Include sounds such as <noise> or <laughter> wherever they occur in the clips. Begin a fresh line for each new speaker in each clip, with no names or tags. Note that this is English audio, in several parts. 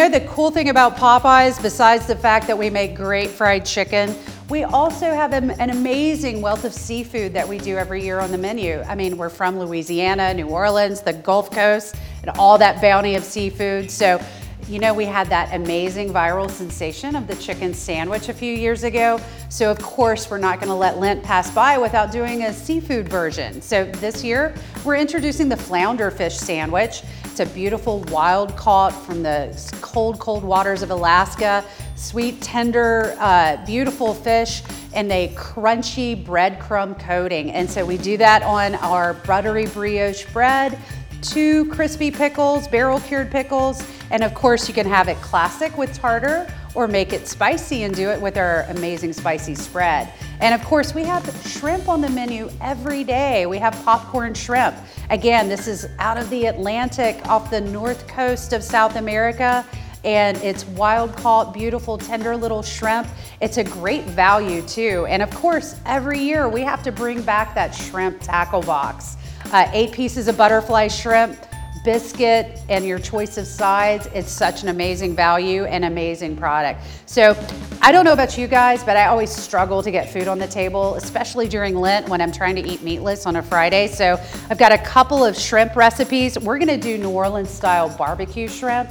know the cool thing about Popeyes, besides the fact that we make great fried chicken, we also have an amazing wealth of seafood that we do every year on the menu. I mean, we're from Louisiana, New Orleans, the Gulf Coast, and all that bounty of seafood. So you know, we had that amazing viral sensation of the chicken sandwich a few years ago. So of course, we're not gonna let Lent pass by without doing a seafood version. So this year, we're introducing the flounder fish sandwich. A beautiful wild caught from the cold, cold waters of Alaska. Sweet, tender, uh, beautiful fish and a crunchy breadcrumb coating. And so we do that on our buttery brioche bread two crispy pickles, barrel cured pickles, and of course you can have it classic with tartar or make it spicy and do it with our amazing spicy spread. And of course we have shrimp on the menu every day. We have popcorn shrimp. Again, this is out of the Atlantic off the north coast of South America and it's wild caught, beautiful, tender little shrimp. It's a great value too. And of course, every year we have to bring back that shrimp tackle box. Uh, eight pieces of butterfly shrimp, biscuit, and your choice of sides. It's such an amazing value and amazing product. So I don't know about you guys, but I always struggle to get food on the table, especially during Lent when I'm trying to eat meatless on a Friday. So I've got a couple of shrimp recipes. We're gonna do New Orleans style barbecue shrimp.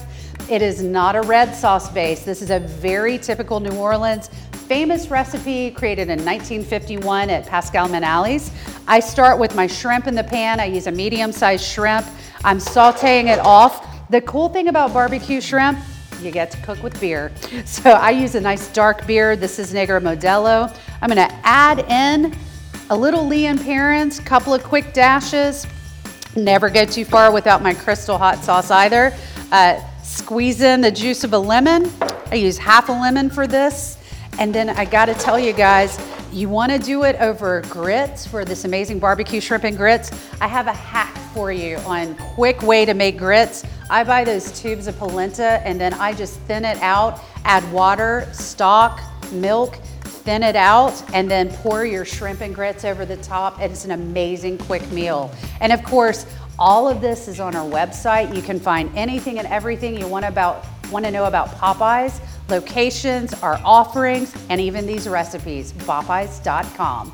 It is not a red sauce base. This is a very typical New Orleans famous recipe created in 1951 at Pascal Manale's. I start with my shrimp in the pan. I use a medium-sized shrimp. I'm sauteing it off. The cool thing about barbecue shrimp, you get to cook with beer. <laughs> So I use a nice dark beer. This is Negra Modelo. I'm gonna add in a little Lea and Perrins, couple of quick dashes. Never go too far without my crystal hot sauce either. Uh, squeeze in the juice of a lemon. I use half a lemon for this. And then I gotta tell you guys, you wanna do it over grits for this amazing barbecue shrimp and grits. I have a hack for you on quick way to make grits. I buy those tubes of polenta and then I just thin it out, add water, stock, milk, thin it out, and then pour your shrimp and grits over the top. It's an amazing quick meal. And of course, all of this is on our website. You can find anything and everything you want about want to know about Popeyes locations, our offerings, and even these recipes, popeyes.com.